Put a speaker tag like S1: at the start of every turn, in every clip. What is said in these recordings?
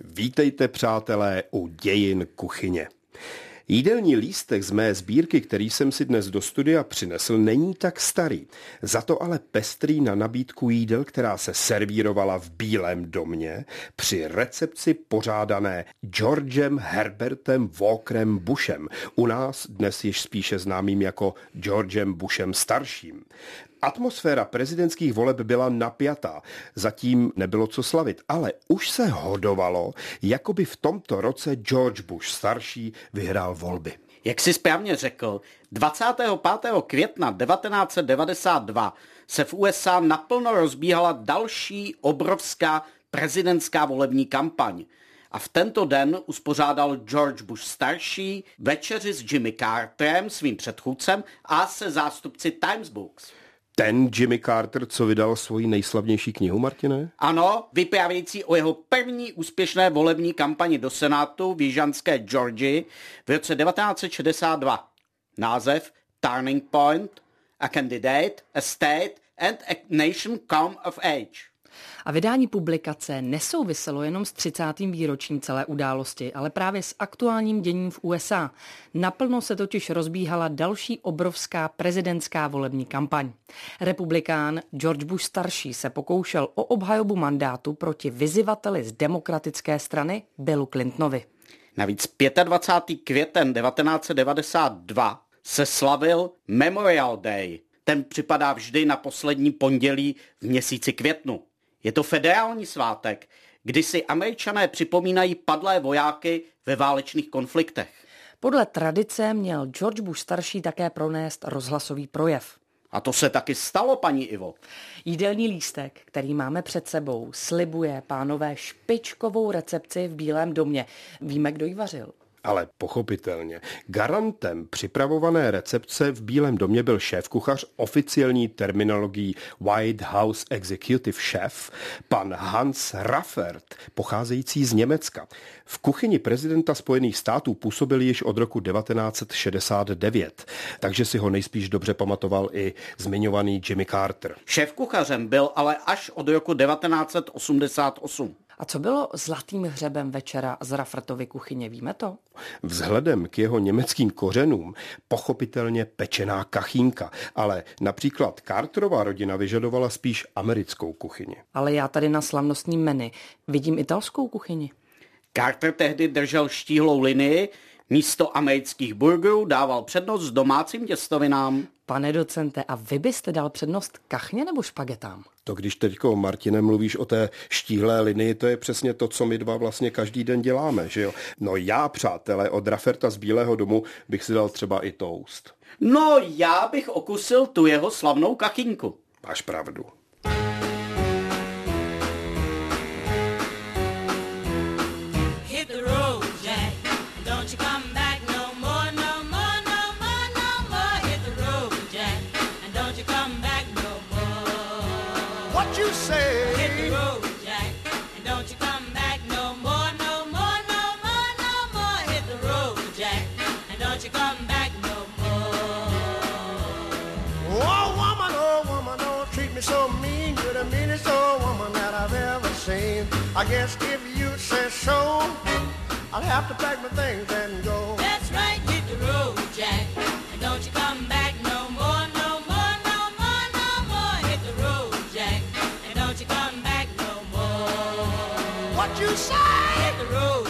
S1: Vítejte, přátelé, u dějin kuchyně. Jídelní lístek z mé sbírky, který jsem si dnes do studia přinesl, není tak starý. Za to ale pestrý na nabídku jídel, která se servírovala v Bílém domě při recepci pořádané Georgem Herbertem Walkerem Bushem, u nás dnes již spíše známým jako Georgem Bushem starším. Atmosféra prezidentských voleb byla napjatá, zatím nebylo co slavit, ale už se hodovalo, jako by v tomto roce George Bush starší vyhrál volby.
S2: Jak si správně řekl, 25. května 1992 se v USA naplno rozbíhala další obrovská prezidentská volební kampaň. A v tento den uspořádal George Bush starší večeři s Jimmy Carterem, svým předchůdcem, a se zástupci Times Books
S1: ten Jimmy Carter, co vydal svoji nejslavnější knihu, Martine?
S2: Ano, vyprávějící o jeho první úspěšné volební kampani do Senátu v jižanské Georgii v roce 1962. Název Turning Point, a candidate, a state and a nation come of age.
S3: A vydání publikace nesouviselo jenom s 30. výročím celé události, ale právě s aktuálním děním v USA. Naplno se totiž rozbíhala další obrovská prezidentská volební kampaň. Republikán George Bush starší se pokoušel o obhajobu mandátu proti vyzivateli z demokratické strany Billu Clintonovi.
S2: Navíc 25. květen 1992 se slavil Memorial Day. Ten připadá vždy na poslední pondělí v měsíci květnu. Je to federální svátek, kdy si američané připomínají padlé vojáky ve válečných konfliktech.
S3: Podle tradice měl George Bush starší také pronést rozhlasový projev.
S2: A to se taky stalo, paní Ivo.
S3: Jídelní lístek, který máme před sebou, slibuje pánové špičkovou recepci v Bílém domě. Víme, kdo ji vařil.
S1: Ale pochopitelně, garantem připravované recepce v Bílém domě byl šéf-kuchař oficiální terminologií White House Executive Chef, pan Hans Raffert, pocházející z Německa. V kuchyni prezidenta Spojených států působil již od roku 1969, takže si ho nejspíš dobře pamatoval i zmiňovaný Jimmy Carter.
S2: Šéf-kuchařem byl ale až od roku 1988.
S3: A co bylo zlatým hřebem večera z Raffertovy kuchyně, víme to?
S1: Vzhledem k jeho německým kořenům pochopitelně pečená kachínka, ale například Carterová rodina vyžadovala spíš americkou kuchyni.
S3: Ale já tady na slavnostním menu vidím italskou kuchyni.
S2: Carter tehdy držel štíhlou linii, místo amerických burgerů dával přednost domácím těstovinám.
S3: Pane docente, a vy byste dal přednost kachně nebo špagetám?
S1: To když teďko, Martine, mluvíš o té štíhlé linii, to je přesně to, co my dva vlastně každý den děláme, že jo? No já, přátelé, od Raferta z Bílého domu bych si dal třeba i toast.
S2: No já bych okusil tu jeho slavnou kachinku.
S1: Máš pravdu. I guess if you say so, I'll have to pack my things and go.
S4: That's right, hit the road, Jack. And don't you come back no more, no more, no more, no more. Hit the road, Jack. And don't you come back no more.
S1: What you say?
S4: Hit the road,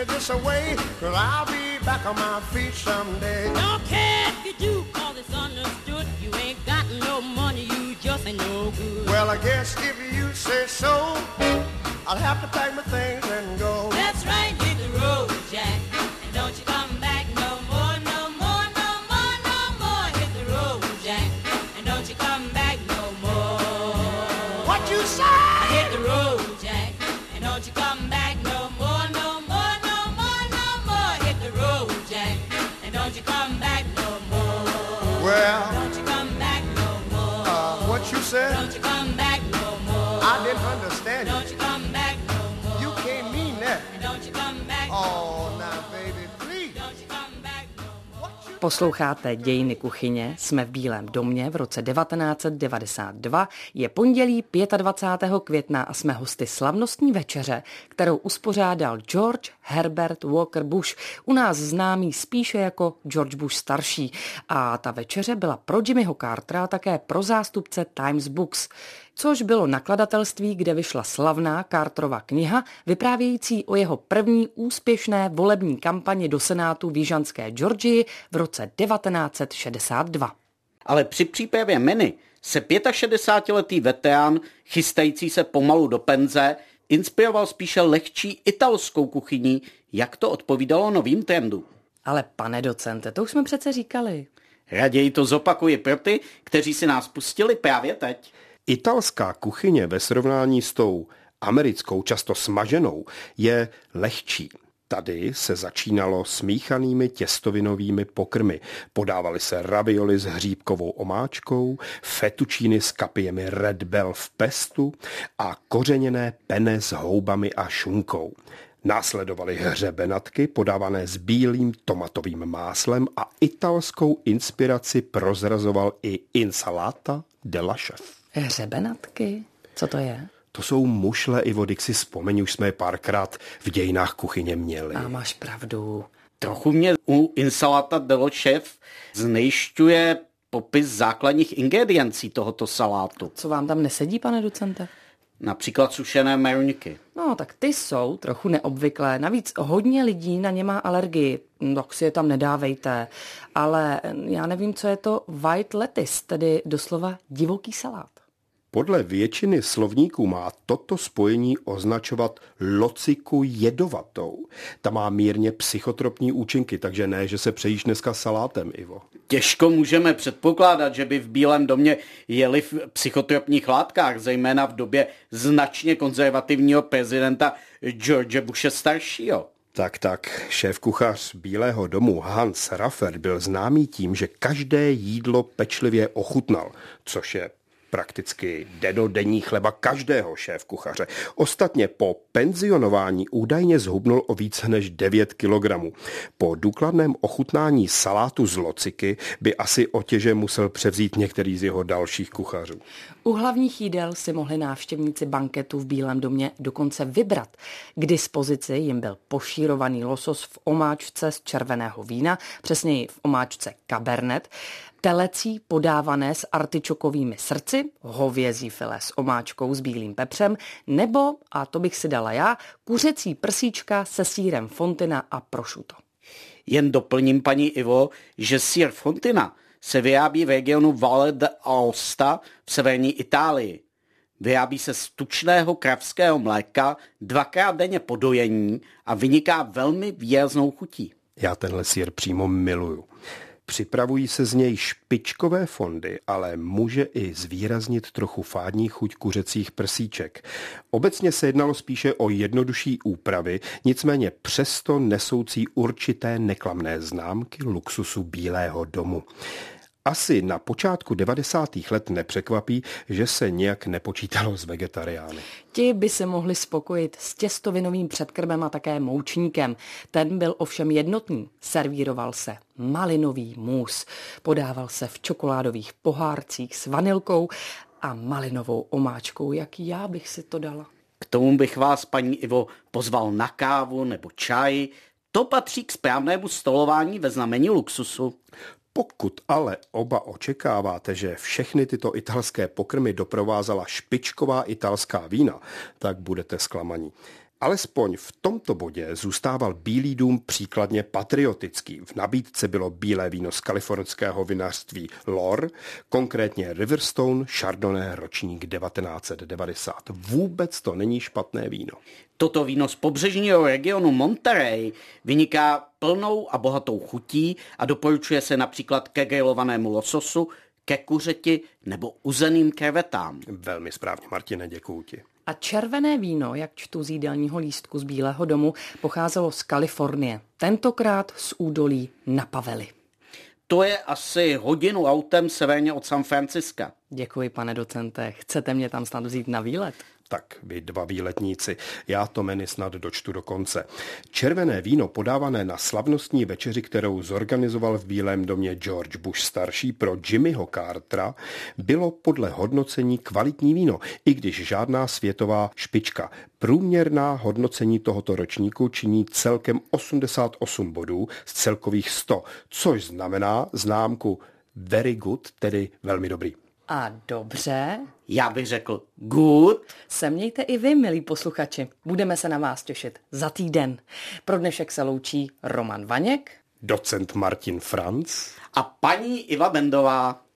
S1: me this away, cause I'll be back on my feet someday.
S4: Don't care if you do, cause it's understood. You ain't got no money, you just ain't no good.
S1: Well, I guess if you say so, I'll have to pack my things and go.
S4: That's right, hit the road, Jack. And don't you come back no more, no more, no more, no more. Hit the road, Jack. And don't you come back no more.
S1: What you say?
S4: Hit the road, Jack.
S3: Posloucháte Dějiny kuchyně, jsme v Bílém domě v roce 1992, je pondělí 25. května a jsme hosty slavnostní večeře, kterou uspořádal George Herbert Walker Bush, u nás známý spíše jako George Bush starší. A ta večeře byla pro Jimmyho Cartera také pro zástupce Times Books což bylo nakladatelství, kde vyšla slavná Carterova kniha, vyprávějící o jeho první úspěšné volební kampani do Senátu v Jižanské Georgii v roce 1962.
S2: Ale při přípravě menu se 65-letý veterán, chystající se pomalu do penze, inspiroval spíše lehčí italskou kuchyní, jak to odpovídalo novým trendům.
S3: Ale pane docente, to už jsme přece říkali.
S2: Raději to zopakuji pro ty, kteří si nás pustili právě teď.
S1: Italská kuchyně ve srovnání s tou americkou, často smaženou, je lehčí. Tady se začínalo smíchanými těstovinovými pokrmy. Podávaly se ravioli s hříbkovou omáčkou, fetučíny s kapiemi Red Bell v pestu a kořeněné pene s houbami a šunkou. Následovaly hřebenatky podávané s bílým tomatovým máslem a italskou inspiraci prozrazoval i insalata de la chef.
S3: Hřebenatky? Co to je?
S1: To jsou mušle i vody, si vzpomeň, už jsme je párkrát v dějinách kuchyně měli.
S3: A máš pravdu.
S2: Trochu mě u insalata dello chef znejišťuje popis základních ingrediencí tohoto salátu.
S3: Co vám tam nesedí, pane docente?
S2: Například sušené meruňky.
S3: No, tak ty jsou trochu neobvyklé. Navíc hodně lidí na ně má alergii, no, tak si je tam nedávejte. Ale já nevím, co je to white lettuce, tedy doslova divoký salát.
S1: Podle většiny slovníků má toto spojení označovat lociku jedovatou. Ta má mírně psychotropní účinky, takže ne, že se přejíš dneska salátem, Ivo.
S2: Těžko můžeme předpokládat, že by v Bílém domě jeli v psychotropních látkách, zejména v době značně konzervativního prezidenta George Bushe staršího.
S1: Tak, tak, šéf kuchař Bílého domu Hans Raffer byl známý tím, že každé jídlo pečlivě ochutnal, což je prakticky denodenní chleba každého šéf kuchaře. Ostatně po penzionování údajně zhubnul o více než 9 kg. Po důkladném ochutnání salátu z lociky by asi otěže musel převzít některý z jeho dalších kuchařů.
S3: U hlavních jídel si mohli návštěvníci banketu v Bílém domě dokonce vybrat. K dispozici jim byl pošírovaný losos v omáčce z červeného vína, přesněji v omáčce Cabernet, telecí podávané s artičokovými srdci, hovězí filé s omáčkou s bílým pepřem, nebo, a to bych si dala já, kuřecí prsíčka se sírem fontina a prošuto.
S2: Jen doplním, paní Ivo, že sír Fontina se vyrábí v regionu Valle d'Aosta v severní Itálii. Vyrábí se z tučného kravského mléka dvakrát denně po dojení a vyniká velmi výraznou chutí.
S1: Já tenhle sír přímo miluju. Připravují se z něj špičkové fondy, ale může i zvýraznit trochu fádní chuť kuřecích prsíček. Obecně se jednalo spíše o jednodušší úpravy, nicméně přesto nesoucí určité neklamné známky luxusu Bílého domu. Asi na počátku 90. let nepřekvapí, že se nějak nepočítalo s vegetariány.
S3: Ti by se mohli spokojit s těstovinovým předkrmem a také moučníkem. Ten byl ovšem jednotný. Servíroval se malinový mus, podával se v čokoládových pohárcích s vanilkou a malinovou omáčkou, jak já bych si to dala.
S2: K tomu bych vás, paní Ivo, pozval na kávu nebo čaj. To patří k správnému stolování ve znamení luxusu.
S1: Pokud ale oba očekáváte, že všechny tyto italské pokrmy doprovázela špičková italská vína, tak budete zklamaní. Alespoň v tomto bodě zůstával Bílý dům příkladně patriotický. V nabídce bylo bílé víno z kalifornského vinařství Lor, konkrétně Riverstone Chardonnay ročník 1990. Vůbec to není špatné víno.
S2: Toto víno z pobřežního regionu Monterey vyniká plnou a bohatou chutí a doporučuje se například ke grilovanému lososu, ke kuřeti nebo uzeným krevetám.
S1: Velmi správně, Martine, děkuju ti.
S3: A červené víno, jak čtu z jídelního lístku z Bílého domu, pocházelo z Kalifornie. Tentokrát z údolí Napavely.
S2: To je asi hodinu autem severně od San Franciska.
S3: Děkuji, pane docente. Chcete mě tam snad vzít na výlet?
S1: Tak vy dva výletníci, já to menu snad dočtu do konce. Červené víno podávané na slavnostní večeři, kterou zorganizoval v Bílém domě George Bush starší pro Jimmyho Cartera, bylo podle hodnocení kvalitní víno, i když žádná světová špička. Průměrná hodnocení tohoto ročníku činí celkem 88 bodů z celkových 100, což znamená známku very good, tedy velmi dobrý.
S3: A dobře,
S2: Já bych řekl good.
S3: se mějte i vy, milí posluchači. Budeme se na vás těšit za týden. Pro dnešek se loučí Roman Vaněk
S1: Docent Martin Franz
S2: A paní Iva Bendová.